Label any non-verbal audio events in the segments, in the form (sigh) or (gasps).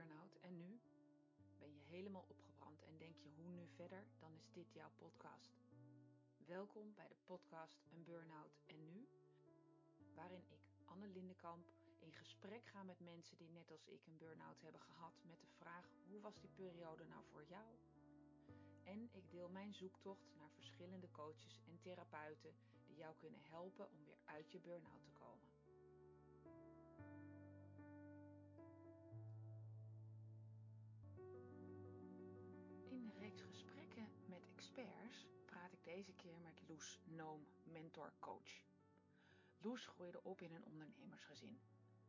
en nu? Ben je helemaal opgebrand en denk je hoe nu verder? Dan is dit jouw podcast. Welkom bij de podcast Een Burn-out en nu? Waarin ik, Anne Lindenkamp, in gesprek ga met mensen die net als ik een burn-out hebben gehad met de vraag hoe was die periode nou voor jou? En ik deel mijn zoektocht naar verschillende coaches en therapeuten die jou kunnen helpen om weer uit je burn-out te komen. Experts praat ik deze keer met Loes Noom, mentor coach. Loes groeide op in een ondernemersgezin.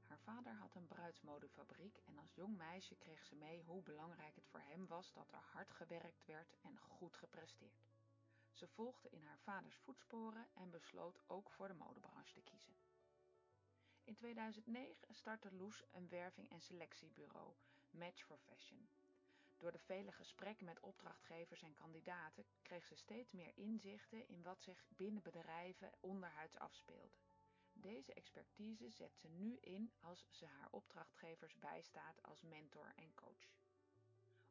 Haar vader had een bruidsmodefabriek en als jong meisje kreeg ze mee hoe belangrijk het voor hem was dat er hard gewerkt werd en goed gepresteerd. Ze volgde in haar vaders voetsporen en besloot ook voor de modebranche te kiezen. In 2009 startte Loes een werving- en selectiebureau, Match for Fashion. Door de vele gesprekken met opdrachtgevers en kandidaten kreeg ze steeds meer inzichten in wat zich binnen bedrijven onderhuids afspeelde. Deze expertise zet ze nu in als ze haar opdrachtgevers bijstaat als mentor en coach.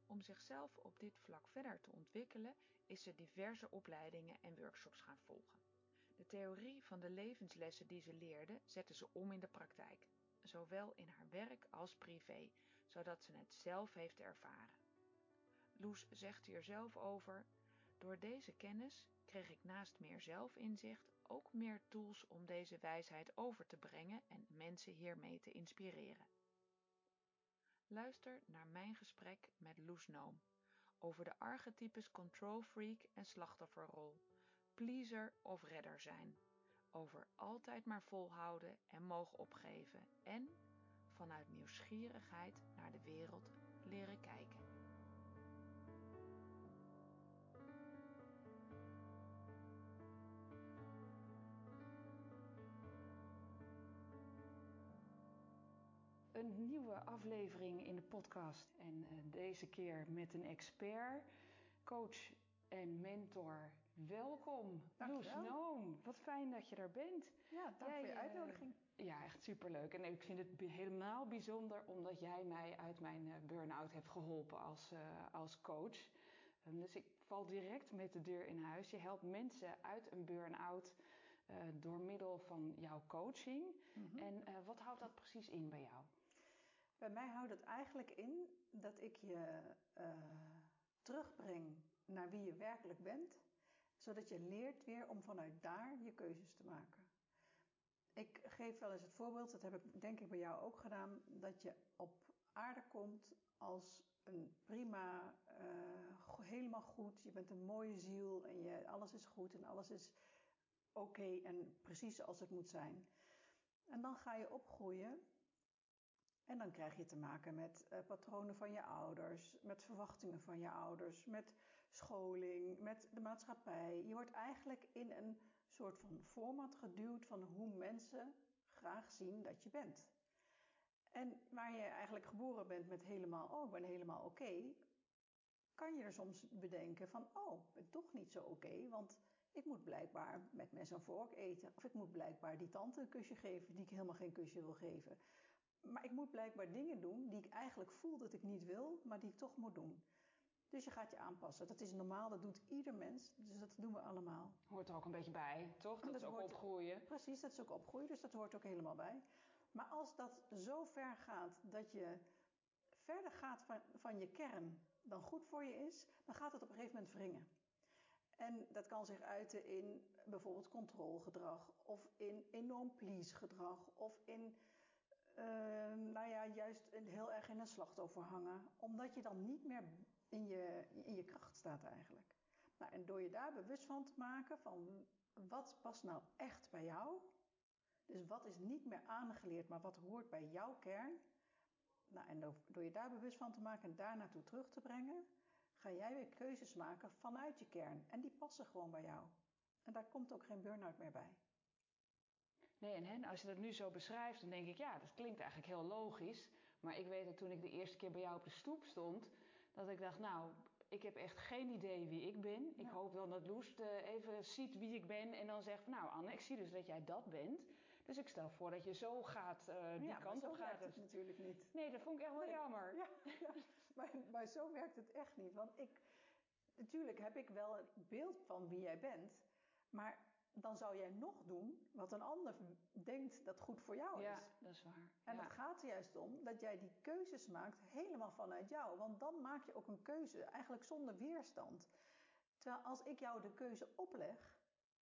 Om zichzelf op dit vlak verder te ontwikkelen, is ze diverse opleidingen en workshops gaan volgen. De theorie van de levenslessen die ze leerde, zette ze om in de praktijk, zowel in haar werk als privé, zodat ze het zelf heeft ervaren. Loes zegt hier zelf over: Door deze kennis kreeg ik naast meer zelfinzicht ook meer tools om deze wijsheid over te brengen en mensen hiermee te inspireren. Luister naar mijn gesprek met Loes Noom over de archetypes control freak en slachtofferrol, pleaser of redder zijn, over altijd maar volhouden en mogen opgeven en vanuit nieuwsgierigheid naar de wereld leren kijken. Een nieuwe aflevering in de podcast en uh, deze keer met een expert, coach en mentor. Welkom, Loes Noom. Wat fijn dat je er bent. Ja, dank voor je uitnodiging. Uh, ja, echt superleuk. En ik vind het helemaal bijzonder omdat jij mij uit mijn uh, burn-out hebt geholpen als, als coach. Um, dus ik val direct met de deur in huis. Je helpt mensen uit een burn-out door middel van jouw coaching. Mm -hmm. En wat houdt dat precies in bij jou? Bij mij houdt het eigenlijk in dat ik je uh, terugbreng naar wie je werkelijk bent, zodat je leert weer om vanuit daar je keuzes te maken. Ik geef wel eens het voorbeeld, dat heb ik denk ik bij jou ook gedaan, dat je op aarde komt als een prima, uh, helemaal goed, je bent een mooie ziel en je, alles is goed en alles is oké en precies zoals het moet zijn. En dan ga je opgroeien en dan krijg je te maken met uh, patronen van je ouders, met verwachtingen van je ouders, met scholing, met de maatschappij. Je wordt eigenlijk in een soort van format geduwd van hoe mensen graag zien dat je bent. En waar je eigenlijk geboren bent met helemaal, oh, ik ben helemaal oké, kan je er soms bedenken van, oh, ben toch niet zo oké, want ik moet blijkbaar met mes en vork eten. Of ik moet blijkbaar die tante een kusje geven die ik helemaal geen kusje wil geven. Maar ik moet blijkbaar dingen doen die ik eigenlijk voel dat ik niet wil, maar die ik toch moet doen. Dus je gaat je aanpassen. Dat is normaal, dat doet ieder mens. Dus dat doen we allemaal. Hoort er ook een beetje bij, toch? Dat, dat is ook opgroeien. Precies, dat is ook opgroeien, dus dat hoort ook helemaal bij. Maar als dat zo ver gaat dat je verder gaat van, van je kern dan goed voor je is, dan gaat het op een gegeven moment wringen. En dat kan zich uiten in bijvoorbeeld controlegedrag, of in enorm please gedrag, of in uh, nou ja, juist heel erg in een slachtoffer hangen. Omdat je dan niet meer in je, in je kracht staat eigenlijk. Nou, en door je daar bewust van te maken van wat past nou echt bij jou. Dus wat is niet meer aangeleerd, maar wat hoort bij jouw kern. Nou, en door, door je daar bewust van te maken en daar naartoe terug te brengen, ga jij weer keuzes maken vanuit je kern. En die passen gewoon bij jou. En daar komt ook geen burn-out meer bij. Nee, en hè, als je dat nu zo beschrijft, dan denk ik, ja, dat klinkt eigenlijk heel logisch. Maar ik weet dat toen ik de eerste keer bij jou op de stoep stond, dat ik dacht, nou, ik heb echt geen idee wie ik ben. Ik hoop wel dat Loes even ziet wie ik ben en dan zegt, nou Anne, ik zie dus dat jij dat bent. Dus ik stel voor dat je zo gaat, uh, die ja, kant op gaat. het natuurlijk niet. Nee, dat vond ik echt wel jammer. Ja, ja. Maar, maar zo werkt het echt niet. Want ik, natuurlijk heb ik wel een beeld van wie jij bent. Maar dan zou jij nog doen wat een ander denkt dat goed voor jou is. Ja, dat is waar. En ja. het gaat er juist om dat jij die keuzes maakt helemaal vanuit jou. Want dan maak je ook een keuze eigenlijk zonder weerstand. Terwijl als ik jou de keuze opleg,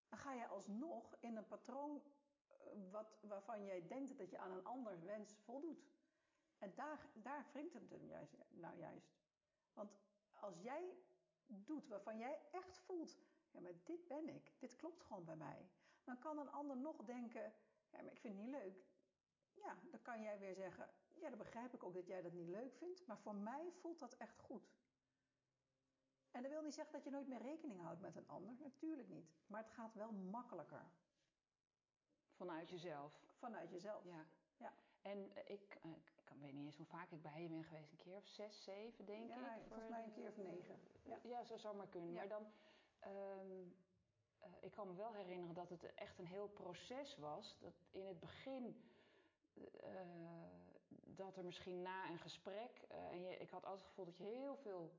dan ga je alsnog in een patroon eh, wat, waarvan jij denkt dat je aan een ander wens voldoet. En daar, daar wringt het hem juist, nou juist. Want als jij doet waarvan jij echt voelt, ja, maar dit ben ik, dit klopt gewoon bij mij. Dan kan een ander nog denken, ja, maar ik vind het niet leuk. Ja, dan kan jij weer zeggen, ja, dan begrijp ik ook dat jij dat niet leuk vindt, maar voor mij voelt dat echt goed. En dat wil niet zeggen dat je nooit meer rekening houdt met een ander, natuurlijk niet. Maar het gaat wel makkelijker. Vanuit jezelf. Vanuit jezelf. Ja. ja. En eh, ik, uh, ik kan, weet niet eens hoe vaak ik bij je ben geweest. Een keer of zes, zeven, denk ja, ik. Ja, volgens mij een keer of negen. Ja, ja zo zou maar kunnen. Ja. Maar dan, um, uh, ik kan me wel herinneren dat het echt een heel proces was. Dat in het begin, uh, dat er misschien na een gesprek, en je, ik had altijd het gevoel dat je heel veel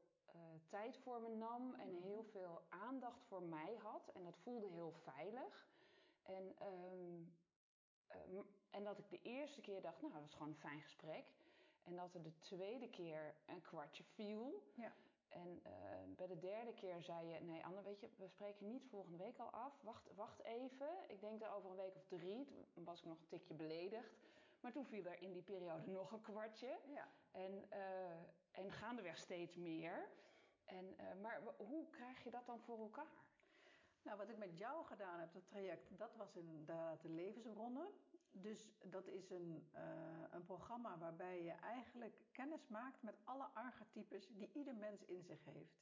tijd voor me nam en Mhm. heel veel aandacht voor mij had. En dat voelde heel veilig. En, um, um, en dat ik de eerste keer dacht, nou, dat was gewoon een fijn gesprek. En dat er de tweede keer een kwartje viel. Ja. En uh, bij de derde keer zei je, nee Anne, weet je, we spreken niet volgende week al af. Wacht, wacht even. Ik denk dat over een week of drie, toen was ik nog een tikje beledigd. Maar toen viel er in die periode (laughs) nog een kwartje. Ja. En, uh, en gaandeweg steeds meer. En, uh, maar hoe krijg je dat dan voor elkaar? Nou, wat ik met jou gedaan heb, dat traject, dat was inderdaad de levensbronnen. Dus dat is een, uh, een programma waarbij je eigenlijk kennis maakt met alle archetypes die ieder mens in zich heeft.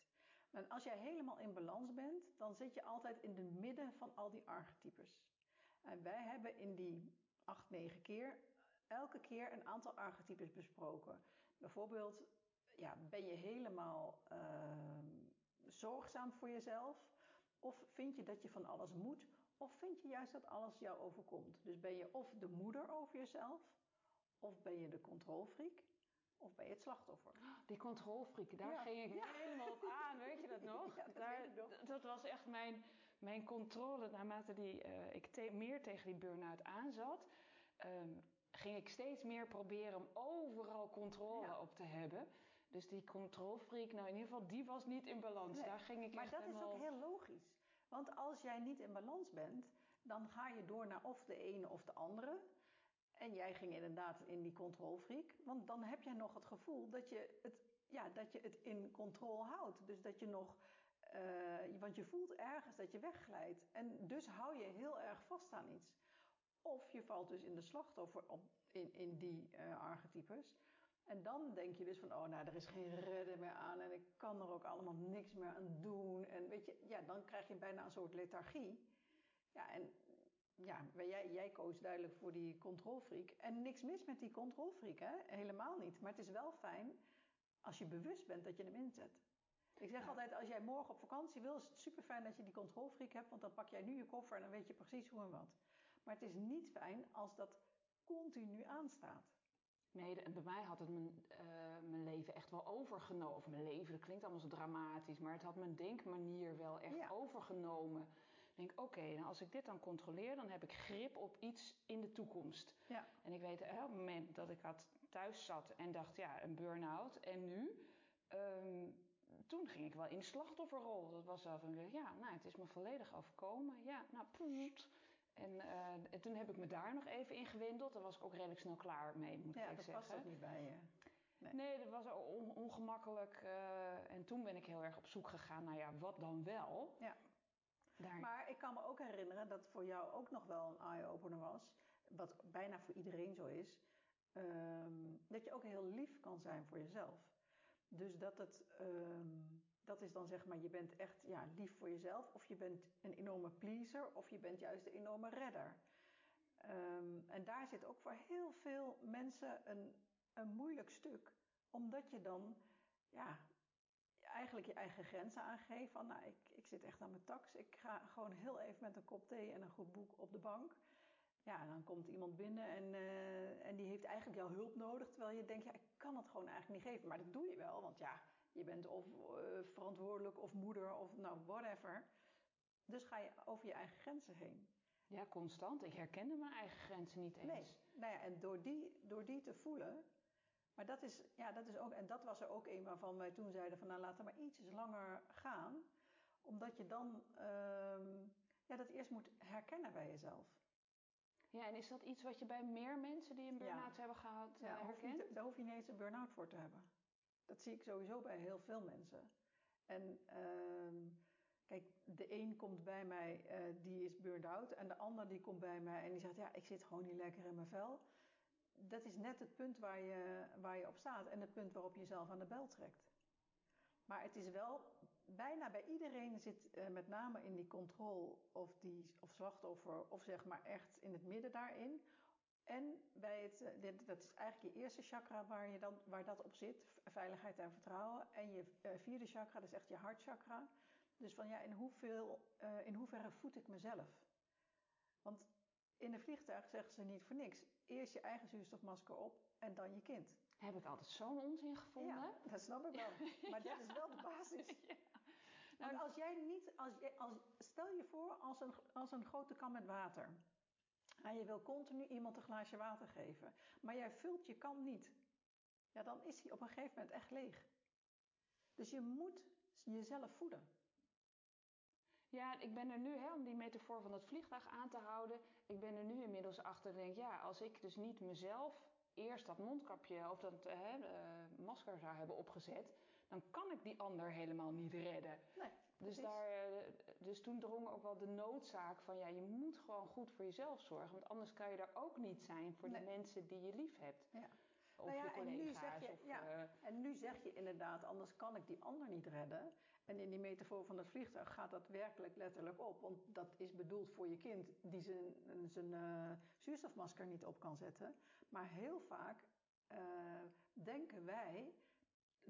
En als jij helemaal in balans bent, dan zit je altijd in het midden van al die archetypes. En wij hebben in die acht, negen keer elke keer een aantal archetypes besproken. Bijvoorbeeld, ja, ben je helemaal uh, zorgzaam voor jezelf? Of vind je dat je van alles moet? Of vind je juist dat alles jou overkomt? Dus ben je of de moeder over jezelf, of ben je de controlfreak, of ben je het slachtoffer? (gasps) Die controlfreak, daar ja. ging ik ja. helemaal op aan, weet je dat (laughs) nog? Ja, dat, daar, nog. dat was echt mijn, mijn controle. Naarmate die, uh, ik te, meer tegen die burn-out aan zat, um, ging ik steeds meer proberen om overal controle op te hebben. Dus die controlfreak, nou in ieder geval, die was niet in balans. Nee, Daar ging ik maar echt dat helemaal... is ook heel logisch. Want als jij niet in balans bent, dan ga je door naar of de ene of de andere. En jij ging inderdaad in die controlfreak. Want dan heb jij nog het gevoel dat je het, ja, dat je het in controle houdt. Dus dat je nog... Uh, want je voelt ergens dat je wegglijdt. En dus hou je heel erg vast aan iets. Of je valt dus in de slachtoffer in, in die uh, archetypes. En dan denk je dus van, oh nou, er is geen redden meer aan en ik kan er ook allemaal niks meer aan doen. En weet je, ja, dan krijg je bijna een soort lethargie. Ja, en ja, jij, jij koos duidelijk voor die controlfreak. En niks mis met die controlfreak, hè? Helemaal niet. Maar het is wel fijn als je bewust bent dat je hem inzet. Ik zeg Ja. altijd, als jij morgen op vakantie wil, is het super fijn dat je die controlfreak hebt, want dan pak jij nu je koffer en dan weet je precies hoe en wat. Maar het is niet fijn als dat continu aanstaat. En bij mij had het mijn, eh, mijn leven echt wel overgenomen. Of mijn leven, dat klinkt allemaal zo dramatisch. Maar het had mijn denkmanier wel echt Ja. overgenomen. Ik denk, oké, nou, als ik dit dan controleer, dan heb ik grip op iets in de toekomst. Ja. En ik weet, hè, op het moment dat ik had thuis zat en dacht, ja, een burn-out. En nu, ehm, toen ging ik wel in slachtofferrol. Dat was wel van, ja, nou, het is me volledig overkomen. Ja, nou, pfft. En, eh, en toen heb ik me daar nog even in gewindeld. Daar was ik ook redelijk snel klaar mee, moet Ja, ik dat zeggen. past ook niet bij je. Nee. Nee, dat was on- ongemakkelijk. eh, en toen ben ik heel erg op zoek gegaan naar, ja, wat dan wel? Ja. Daar, Maar ik kan me ook herinneren dat voor jou ook nog wel een eye-opener was, wat bijna voor iedereen zo is, ehm, dat je ook heel lief kan zijn voor jezelf. Dus dat het, ehm, dat is dan zeg maar, je bent echt ja, lief voor jezelf, of je bent een enorme pleaser, of je bent juist een enorme redder. Ehm, en daar zit ook voor heel veel mensen een, een moeilijk stuk, omdat je dan, ja, eigenlijk je eigen grenzen aangeeft. Van nou, ik, ik zit echt aan mijn tax. Ik ga gewoon heel even met een kop thee en een goed boek op de bank. Ja, dan komt iemand binnen en, eh, en die heeft eigenlijk jouw hulp nodig. Terwijl je denkt, ja, ik kan het gewoon eigenlijk niet geven. Maar dat doe je wel, want ja, je bent of eh, verantwoordelijk of moeder of nou, whatever. Dus ga je over je eigen grenzen heen. Ja, constant. Ik herkende mijn eigen grenzen niet eens. Nee, nou ja, en door die, door die te voelen. Maar dat is, ja, dat is ook, en dat was er ook een waarvan wij toen zeiden van nou laten we maar ietsjes langer gaan. Omdat je dan ehm, ja, dat eerst moet herkennen bij jezelf. Ja, en is dat iets wat je bij meer mensen die een burn-out hebben gehad ja, uh, herkent? Daar hoef je niet eens een burn-out voor te hebben. Dat zie ik sowieso bij heel veel mensen. En uh, kijk, de een komt bij mij, uh, die is burned out. En de ander die komt bij mij en die zegt, ja, ik zit gewoon niet lekker in mijn vel. Dat is net het punt waar je, waar je op staat en het punt waarop je jezelf aan de bel trekt. Maar het is wel, bijna bij iedereen zit uh, met name in die controle of, die, of slachtoffer of zeg maar echt in het midden daarin. En bij het, uh, dat is eigenlijk je eerste chakra waar, je dan, waar dat op zit, veiligheid en vertrouwen. En je uh, vierde chakra, dat is echt je hartchakra. Dus van ja, in, hoeveel, in hoeverre voed ik mezelf? Want in een vliegtuig zeggen ze niet voor niks. Eerst je eigen zuurstofmasker op en dan je kind. Heb ik altijd zo'n onzin gevonden? Ja, dat snap ik wel. (laughs) Maar ja. dat is wel de basis. Ja. Nou, Want als jij niet, als, als, stel je voor als een, als een grote kan met water. En je wil continu iemand een glaasje water geven. Maar jij vult je kan niet. Ja, dan is hij op een gegeven moment echt leeg. Dus je moet jezelf voeden. Ja, ik ben er nu, hè, om die metafoor van dat vliegtuig aan te houden, ik ben er nu inmiddels achter, denk ja, als ik dus niet mezelf eerst dat mondkapje of dat uh, uh, masker zou hebben opgezet, dan kan ik die ander helemaal niet redden. Nee, dus, daar, uh, dus toen drong ook wel de noodzaak van ja, je moet gewoon goed voor jezelf zorgen, want anders kan je er ook niet zijn voor nee. de mensen die je lief hebt. Ja. Of nou ja, je collega's. En nu, zeg je, of, ja, en nu zeg je inderdaad, anders kan ik die ander niet redden. En in die metafoor van het vliegtuig gaat dat werkelijk letterlijk op. Want dat is bedoeld voor je kind die zijn, zijn uh, zuurstofmasker niet op kan zetten. Maar heel vaak uh, denken wij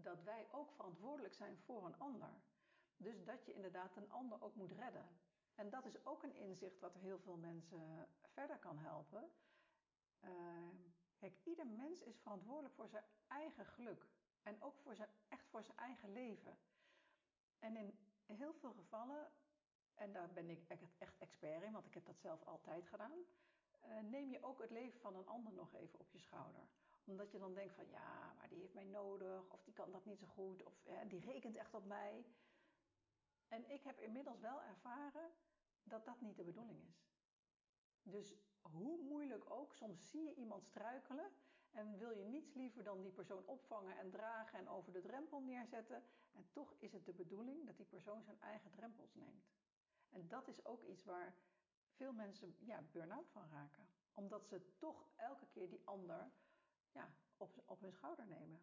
dat wij ook verantwoordelijk zijn voor een ander. Dus dat je inderdaad een ander ook moet redden. En dat is ook een inzicht wat heel veel mensen verder kan helpen. Uh, kijk, ieder mens is verantwoordelijk voor zijn eigen geluk. En ook voor zijn, echt voor zijn eigen leven. En in heel veel gevallen, en daar ben ik echt expert in, want ik heb dat zelf altijd gedaan, uh, neem je ook het leven van een ander nog even op je schouder. Omdat je dan denkt van ja, maar die heeft mij nodig, of die kan dat niet zo goed, of die rekent echt op mij. En ik heb inmiddels wel ervaren dat dat niet de bedoeling is. Dus hoe moeilijk ook, soms zie je iemand struikelen en wil je niets liever dan die persoon opvangen en dragen en over de drempel neerzetten. En toch is het de bedoeling dat die persoon zijn eigen drempels neemt. En dat is ook iets waar veel mensen ja, burn-out van raken. Omdat ze toch elke keer die ander ja, op, op hun schouder nemen.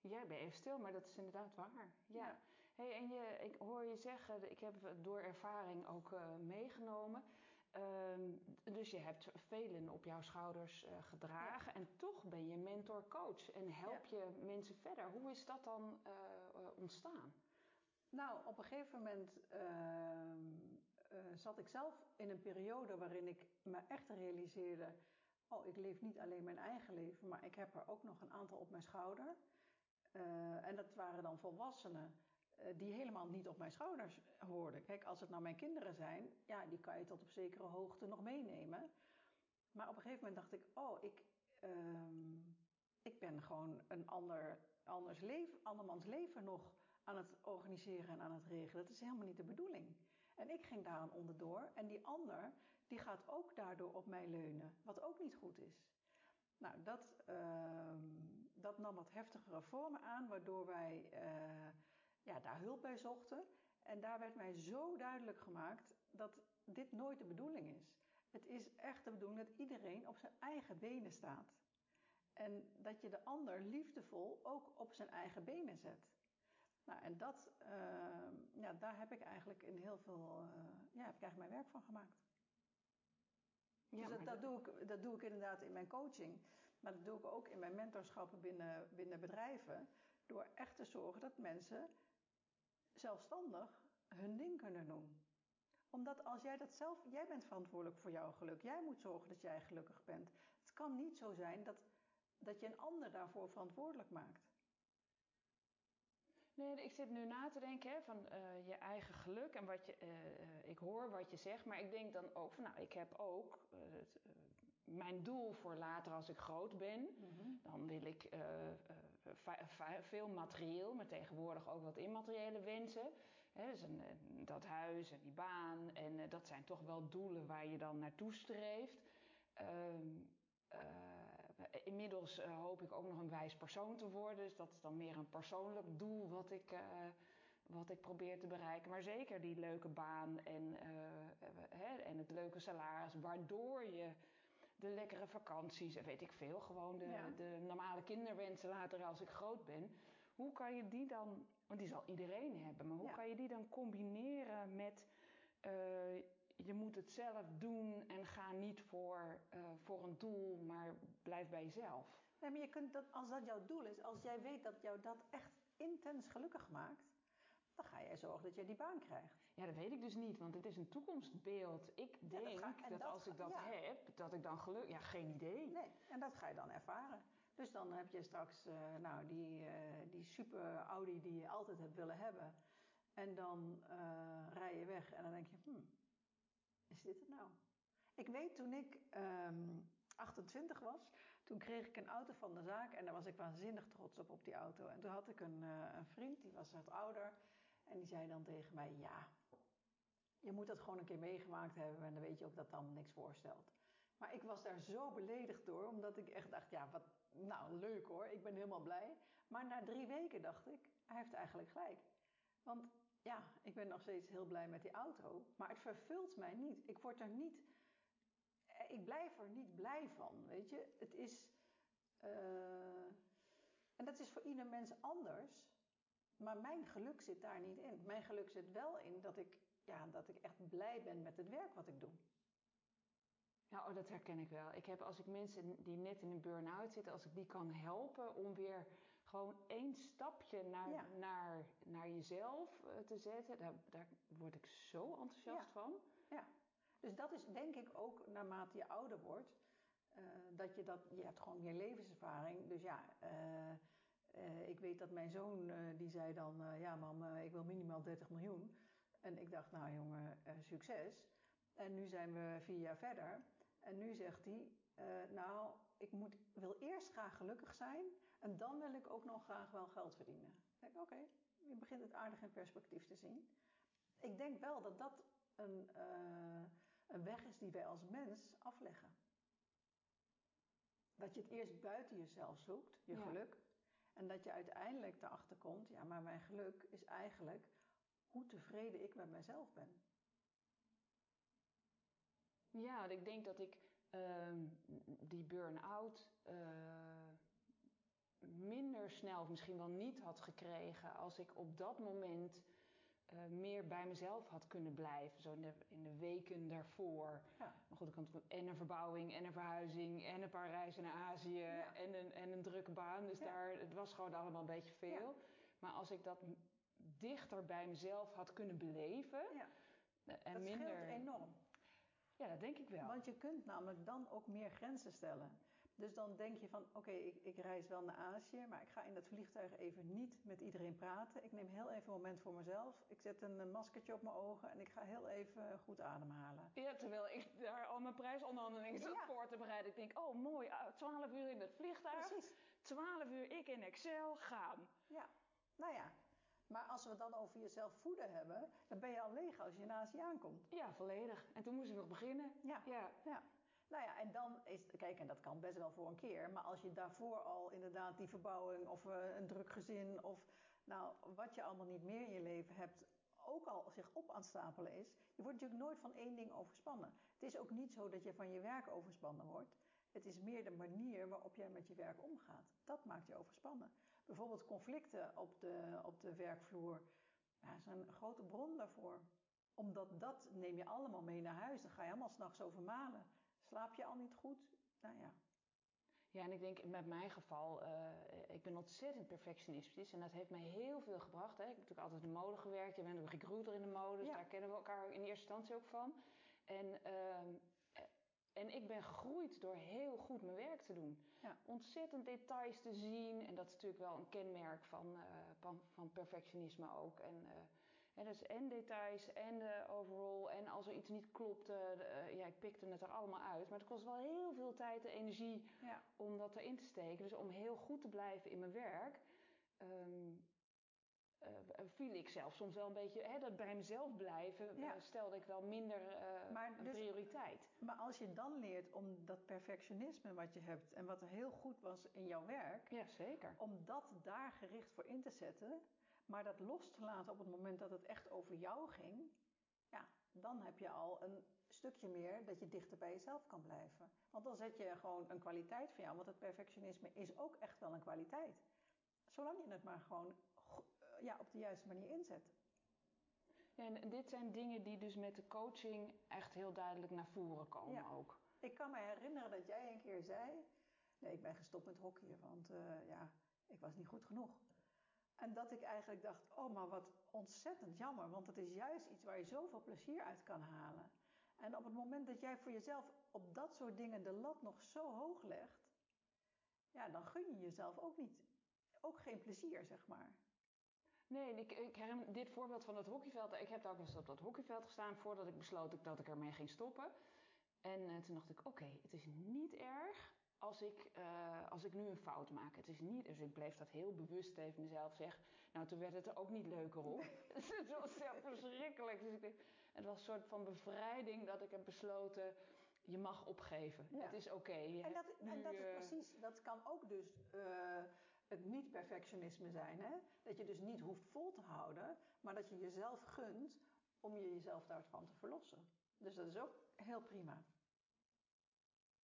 Jij bent even stil, maar dat is inderdaad waar. Ja. ja. Hey, en je, ik hoor je zeggen, ik heb het door ervaring ook uh, meegenomen. Um, dus je hebt velen op jouw schouders uh, gedragen ja. en toch ben je mentor-coach en help ja. je mensen verder. Hoe is dat dan uh, ontstaan? Nou, op een gegeven moment zat ik zelf in een periode waarin ik me echt realiseerde: oh, ik leef niet alleen mijn eigen leven, maar ik heb er ook nog een aantal op mijn schouder. en dat waren dan volwassenen die helemaal niet op mijn schouders hoorden. Kijk, als het nou mijn kinderen zijn, ja, die kan je tot op zekere hoogte nog meenemen. Maar op een gegeven moment dacht ik, oh, ik, um, ik ben gewoon een ander, anders leven, andermans leven nog aan het organiseren en aan het regelen. Dat is helemaal niet de bedoeling. En ik ging daaraan onderdoor. En die ander, die gaat ook daardoor op mij leunen. Wat ook niet goed is. Nou, dat, uh, dat nam wat heftigere vormen aan, waardoor wij uh, ja, daar hulp bij zochten. En daar werd mij zo duidelijk gemaakt dat dit nooit de bedoeling is. Het is echt de bedoeling dat iedereen op zijn eigen benen staat. En dat je de ander liefdevol ook op zijn eigen benen zet. Nou, en dat, uh, ja, daar heb ik eigenlijk in heel veel, uh, ja, heb ik eigenlijk mijn werk van gemaakt. Ja, dus dat, dat, doe ik, dat doe ik inderdaad in mijn coaching. Maar dat doe ik ook in mijn mentorschappen binnen, binnen bedrijven. Door echt te zorgen dat mensen zelfstandig hun ding kunnen doen. Omdat als jij dat zelf, jij bent verantwoordelijk voor jouw geluk. Jij moet zorgen dat jij gelukkig bent. Het kan niet zo zijn dat, dat je een ander daarvoor verantwoordelijk maakt. Nee, ik zit nu na te denken hè, van uh, je eigen geluk en wat je, uh, ik hoor wat je zegt, maar ik denk dan ook van, nou, ik heb ook het, mijn doel voor later als ik groot ben, mm -hmm. dan wil ik veel materieel, maar tegenwoordig ook wat immateriële wensen. Hè, dus een, dat huis en die baan en dat zijn toch wel doelen waar je dan naartoe streeft. Uh, inmiddels uh, hoop ik ook nog een wijs persoon te worden. Dus dat is dan meer een persoonlijk doel wat ik, uh, wat ik probeer te bereiken. Maar zeker die leuke baan en, hè, en het leuke salaris, waardoor je de lekkere vakanties en weet ik veel, gewoon de, ja. de normale kinderwensen later als ik groot ben. Hoe kan je die dan, want die zal iedereen hebben, maar hoe ja. kan je die dan combineren met je moet het zelf doen en ga niet voor, uh, voor een doel, maar blijf bij jezelf. Nee, maar je kunt dat, als dat jouw doel is, als jij weet dat jou dat echt intens gelukkig maakt, dan ga jij zorgen dat je die baan krijgt. Ja, dat weet ik dus niet, want het is een toekomstbeeld. Ik denk ja, dat, ga, dat, dat, als ik dat ja. heb, dat ik dan geluk... Ja, geen idee. Nee, en dat ga je dan ervaren. Dus dan heb je straks uh, nou, die, uh, die super Audi die je altijd hebt willen hebben. En dan uh, rij je weg en dan denk je, hmm, is dit het nou? Ik weet toen ik um, 28 was, toen kreeg ik een auto van de zaak en daar was ik waanzinnig trots op, op die auto. En toen had ik een, uh, een vriend, die was wat ouder, en die zei dan tegen mij, ja, je moet dat gewoon een keer meegemaakt hebben en dan weet je ook dat allemaal niks voorstelt. Maar ik was daar zo beledigd door, omdat ik echt dacht, ja, wat, nou leuk hoor, ik ben helemaal blij. Maar na drie weken dacht ik, hij heeft eigenlijk gelijk. Want ja, ik ben nog steeds heel blij met die auto, maar het vervult mij niet. Ik word er niet, ik blijf er niet blij van, weet je. Het is, uh, en dat is voor ieder mens anders, maar mijn geluk zit daar niet in. Mijn geluk zit wel in dat ik, ja, dat ik echt blij ben met het werk wat ik doe. Ja, oh, dat herken ik wel. Ik heb als ik mensen die net in een burn-out zitten, als ik die kan helpen om weer gewoon één stapje naar, ja. naar, naar jezelf uh, te zetten, daar, daar word ik zo enthousiast ja. van. Ja, dus dat is denk ik ook naarmate je ouder wordt, uh, dat je dat, je hebt gewoon meer levenservaring. Dus ja, uh, ik weet dat mijn zoon, die zei dan, ja mam, ik wil minimaal 30 miljoen. En ik dacht, nou jongen, succes. En nu zijn we vier jaar verder. En nu zegt hij, nou, ik moet, wil eerst graag gelukkig zijn. En dan wil ik ook nog graag wel geld verdienen. Denk, oké, okay, je begint het aardig in perspectief te zien. Ik denk wel dat dat een, uh, een weg is die wij als mens afleggen. Dat je het eerst buiten jezelf zoekt, je ja. geluk. En dat je uiteindelijk erachter komt, ja, maar mijn geluk is eigenlijk hoe tevreden ik met mezelf ben. Ja, ik denk dat ik uh, die burn-out uh, minder snel, of misschien wel niet had gekregen als ik op dat moment uh, meer bij mezelf had kunnen blijven. Zo in de, in de weken daarvoor. Ja. Maar goed, ik had en een verbouwing en een verhuizing en een paar reizen naar Azië ja. en, een, en een drukke baan. Dus ja. daar, het was gewoon allemaal een beetje veel. Maar als ik dat dichter bij mezelf had kunnen beleven. En dat minder... scheelt enorm. Ja, dat denk ik wel. Want je kunt namelijk dan ook meer grenzen stellen. Dus dan denk je van, oké, okay, ik, ik, reis wel naar Azië, maar ik ga in dat vliegtuig even niet met iedereen praten. Ik neem heel even een moment voor mezelf. Ik zet een maskertje op mijn ogen en ik ga heel even goed ademhalen. Ja, terwijl ik daar al mijn prijsonderhandelingen zat ja. voor te bereiden. Ik denk, oh mooi, 12 uur in het vliegtuig. Precies. 12 uur ik in Excel, gaan. Ja, nou ja. Maar als we het dan over jezelf voeden hebben, dan ben je al leeg als je in Azië aankomt. Ja, volledig. En toen moest ik nog beginnen. Ja, ja. ja. Nou ja, en dan is, kijk, en dat kan best wel voor een keer, maar als je daarvoor al inderdaad die verbouwing of uh, een druk gezin of nou, wat je allemaal niet meer in je leven hebt, ook al zich op aan het stapelen is, je wordt natuurlijk nooit van één ding overspannen. Het is ook niet zo dat je van je werk overspannen wordt. Het is meer de manier waarop jij met je werk omgaat. Dat maakt je overspannen. Bijvoorbeeld conflicten op de, op de werkvloer ja, zijn een grote bron daarvoor. Omdat dat neem je allemaal mee naar huis. Dan ga je allemaal s'nachts over malen. Slaap je al niet goed? Nou ja. Ja, en ik denk met mijn geval, uh, ik ben ontzettend perfectionistisch en dat heeft mij heel veel gebracht. Hè. Ik heb natuurlijk altijd in de mode gewerkt, je bent een recruiter in de mode, dus daar kennen we elkaar in eerste instantie ook van. En, uh, en ik ben gegroeid door heel goed mijn werk te doen. Ja. Ontzettend details te zien en dat is natuurlijk wel een kenmerk van, uh, van, van, perfectionisme ook. En, en dus en details en de overall. En als er iets niet klopte, uh, ja, ik pikte het er allemaal uit. Maar het kost wel heel veel tijd en energie ja. om dat erin te steken. Dus om heel goed te blijven in mijn werk, um, uh, viel ik zelf soms wel een beetje, hè, dat bij mezelf blijven, ja. uh, stelde ik wel minder maar dus, prioriteit. Maar als je dan leert om dat perfectionisme wat je hebt en wat er heel goed was in jouw werk, ja, zeker. om dat daar gericht voor in te zetten, maar dat los te laten op het moment dat het echt over jou ging, ja, dan heb je al een stukje meer dat je dichter bij jezelf kan blijven. Want dan zet je gewoon een kwaliteit van jou, want het perfectionisme is ook echt wel een kwaliteit. Zolang je het maar gewoon ja, op de juiste manier inzet. Ja, en dit zijn dingen die dus met de coaching echt heel duidelijk naar voren komen ja. ook. Ik kan me herinneren dat jij een keer zei, nee, ik ben gestopt met hockeyen, want uh, ja, ik was niet goed genoeg. En dat ik eigenlijk dacht, oh maar wat ontzettend jammer, want het is juist iets waar je zoveel plezier uit kan halen. En op het moment dat jij voor jezelf op dat soort dingen de lat nog zo hoog legt, ja, dan gun je jezelf ook niet, ook geen plezier, zeg maar. Nee, ik, ik herinner dit voorbeeld van het hockeyveld. Ik heb daar ook eens op dat hockeyveld gestaan voordat ik besloot dat ik ermee ging stoppen. En uh, toen dacht ik, oké, het is niet erg als ik, uh, als ik nu een fout maak. Het is niet, dus ik bleef dat heel bewust tegen mezelf zeggen. Nou, toen werd het er ook niet leuker op. (laughs) het was zelf verschrikkelijk. Dus ik denk, het was een soort van bevrijding dat ik heb besloten, je mag opgeven. Ja. Het is oké. Okay. En, dat, en dat is uh, precies, dat kan ook dus uh, het niet-perfectionisme zijn. Hè? Dat je dus niet hoeft vol te houden, maar dat je jezelf gunt om je jezelf daarvan te verlossen. Dus dat is ook heel prima.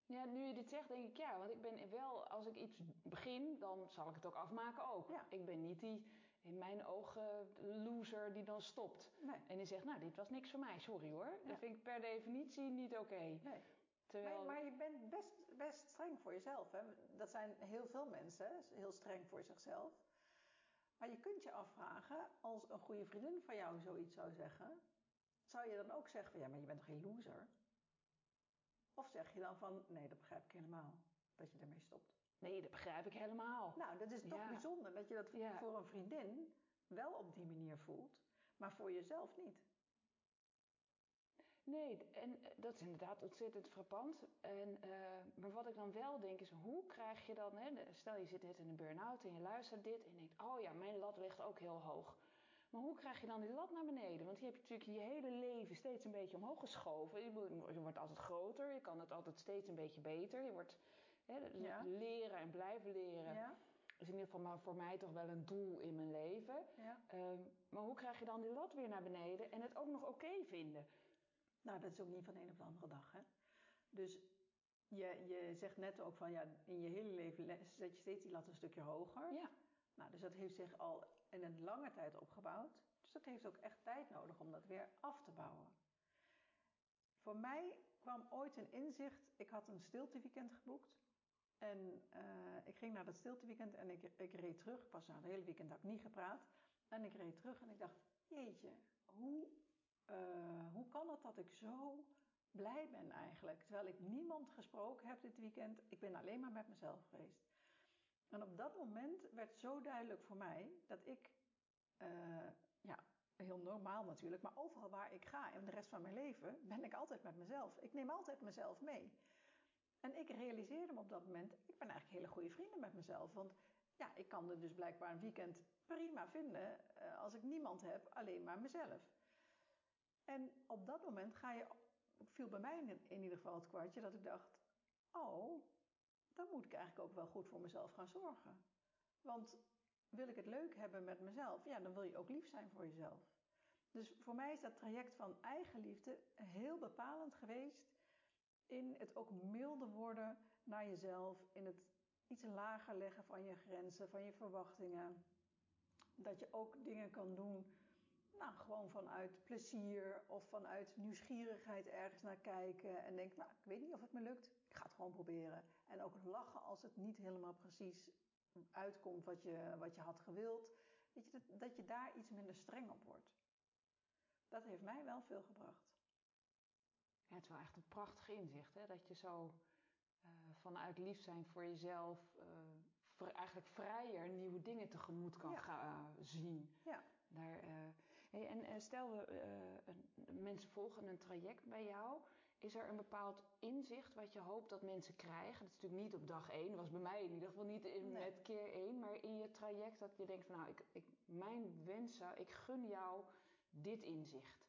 Ja, nu je dit zegt, denk ik ja. Want ik ben wel, als ik iets begin, dan zal ik het ook afmaken ook. Ja. Ik ben niet die, in mijn ogen, loser die dan stopt. Nee. En die zegt, nou, dit was niks voor mij, sorry hoor. Ja. Dat vind ik per definitie niet oké. Okay. Nee. Terwijl... Maar je bent best, best streng voor jezelf. Hè? Dat zijn heel veel mensen, heel streng voor zichzelf. Maar je kunt je afvragen, als een goede vriendin van jou zoiets zou zeggen, zou je dan ook zeggen van ja, maar je bent toch geen loser? Of zeg je dan van, nee, dat begrijp ik helemaal, dat je ermee stopt. Nee, dat begrijp ik helemaal. Nou, dat is toch ja. bijzonder dat je dat ja. voor een vriendin wel op die manier voelt, maar voor jezelf niet. Nee, en dat is inderdaad ontzettend frappant. En, uh, maar wat ik dan wel denk is, hoe krijg je dan, hè, stel je zit net in een burn-out en je luistert dit en je denkt, oh ja, mijn lat ligt ook heel hoog. Maar hoe krijg je dan die lat naar beneden? Want die heb je natuurlijk je hele leven steeds een beetje omhoog geschoven. Je, wordt altijd groter, je kan het altijd steeds een beetje beter. Je wordt hè, ja. leren en blijven leren. Ja. is in ieder geval maar voor mij toch wel een doel in mijn leven. Ja. Um, maar hoe krijg je dan die lat weer naar beneden en het ook nog oké okay vinden? Nou, dat is ook niet van de een op de andere dag. Hè? Dus je, je zegt net ook van ja, in je hele leven zet je steeds die lat een stukje hoger. Ja. Nou, dus dat heeft zich al in een lange tijd opgebouwd. Dus dat heeft ook echt tijd nodig om dat weer af te bouwen. Voor mij kwam ooit een inzicht. Ik had een stilteweekend geboekt. En uh, ik ging naar dat stilteweekend en ik, ik reed terug. Pas na het hele weekend had ik niet gepraat. En ik reed terug en ik dacht, jeetje, hoe, uh, hoe kan het dat ik zo blij ben eigenlijk? Terwijl ik niemand gesproken heb dit weekend. Ik ben alleen maar met mezelf geweest. En op dat moment werd zo duidelijk voor mij dat ik, uh, ja, heel normaal natuurlijk, maar overal waar ik ga in de rest van mijn leven ben ik altijd met mezelf. Ik neem altijd mezelf mee. En ik realiseerde me op dat moment, ik ben eigenlijk hele goede vrienden met mezelf. Want ja, ik kan er dus blijkbaar een weekend prima vinden uh, als ik niemand heb, alleen maar mezelf. En op dat moment ga je, viel bij mij in, in ieder geval het kwartje dat ik dacht, oh, dan moet ik eigenlijk ook wel goed voor mezelf gaan zorgen. Want wil ik het leuk hebben met mezelf, ja, dan wil je ook lief zijn voor jezelf. Dus voor mij is dat traject van eigenliefde heel bepalend geweest in het ook milder worden naar jezelf, in het iets lager leggen van je grenzen, van je verwachtingen. Dat je ook dingen kan doen nou, gewoon vanuit plezier of vanuit nieuwsgierigheid ergens naar kijken en denk, nou, ik weet niet of het me lukt, het gewoon proberen. En ook lachen als het niet helemaal precies uitkomt wat je, wat je had gewild. Weet je, dat, dat je daar iets minder streng op wordt. Dat heeft mij wel veel gebracht. Ja, het is wel echt een prachtig inzicht, hè? dat je zo uh, vanuit lief zijn voor jezelf uh, eigenlijk vrijer nieuwe dingen tegemoet kan gaan uh, zien. Ja. Daar, hey, en stel we mensen volgen een traject bij jou. Is er een bepaald inzicht wat je hoopt dat mensen krijgen? Dat is natuurlijk niet op dag één. Dat was bij mij in ieder geval niet in, nee. met keer één. Maar in je traject dat je denkt van nou, ik, ik, mijn wensen, ik gun jou dit inzicht.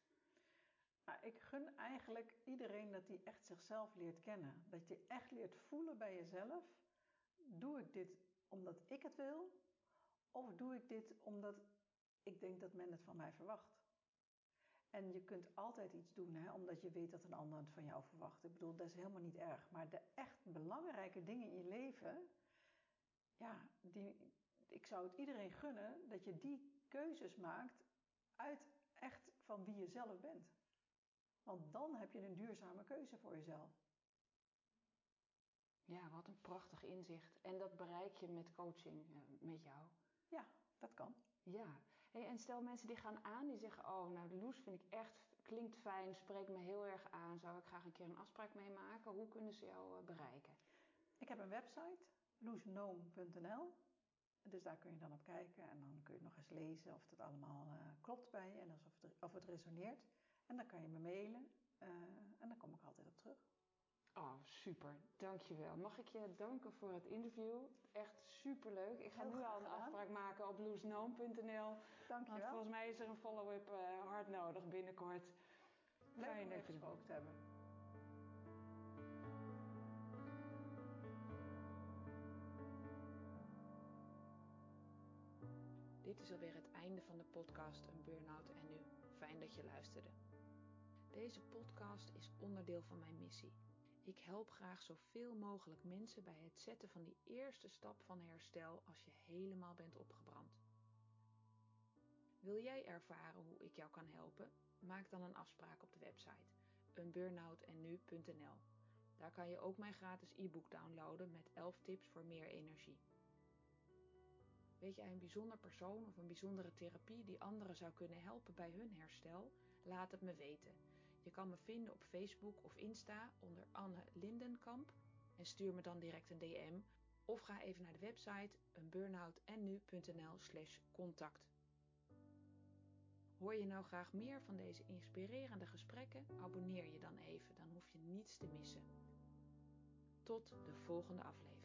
Nou, ik gun eigenlijk iedereen dat hij echt zichzelf leert kennen. Dat je echt leert voelen bij jezelf. Doe ik dit omdat ik het wil? Of doe ik dit omdat ik denk dat men het van mij verwacht? En je kunt altijd iets doen, hè, omdat je weet dat een ander het van jou verwacht. Ik bedoel, dat is helemaal niet erg. Maar de echt belangrijke dingen in je leven, ja, die, ik zou het iedereen gunnen dat je die keuzes maakt uit echt van wie je zelf bent. Want dan heb je een duurzame keuze voor jezelf. Ja, wat een prachtig inzicht. En dat bereik je met coaching uh, met jou. Ja, dat kan. Ja. En stel mensen die gaan aan, die zeggen: Oh, nou, Loes vind ik echt, klinkt fijn, spreekt me heel erg aan. Zou ik graag een keer een afspraak mee maken? Hoe kunnen ze jou uh, bereiken? Ik heb een website, loesnoom.nl. Dus daar kun je dan op kijken en dan kun je nog eens lezen of het allemaal uh, klopt bij je en of het, of het resoneert. En dan kan je me mailen uh, en dan kom ik altijd op terug. Oh, super. Dankjewel. Mag ik je danken voor het interview? Echt superleuk. Ik ga Heel nu al een gedaan. afspraak maken op loesnoom.nl. Dankjewel. Want volgens mij is er een follow-up uh, hard nodig binnenkort. Leuk Fijn dat je gesproken te hebben. Dit is alweer het einde van de podcast Een Burnout en Nu. Fijn dat je luisterde. Deze podcast is onderdeel van mijn missie. Ik help graag zoveel mogelijk mensen bij het zetten van die eerste stap van herstel als je helemaal bent opgebrand. Wil jij ervaren hoe ik jou kan helpen? Maak dan een afspraak op de website eenburnoutennu.nl. Daar kan je ook mijn gratis e-book downloaden met 11 tips voor meer energie. Weet jij een bijzonder persoon of een bijzondere therapie die anderen zou kunnen helpen bij hun herstel? Laat het me weten. Je kan me vinden op Facebook of Insta onder Anne Lindenkamp en stuur me dan direct een DM of ga even naar de website eenburnoutennu.nl slash contact. Hoor je nou graag meer van deze inspirerende gesprekken? Abonneer je dan even, dan hoef je niets te missen. Tot de volgende aflevering.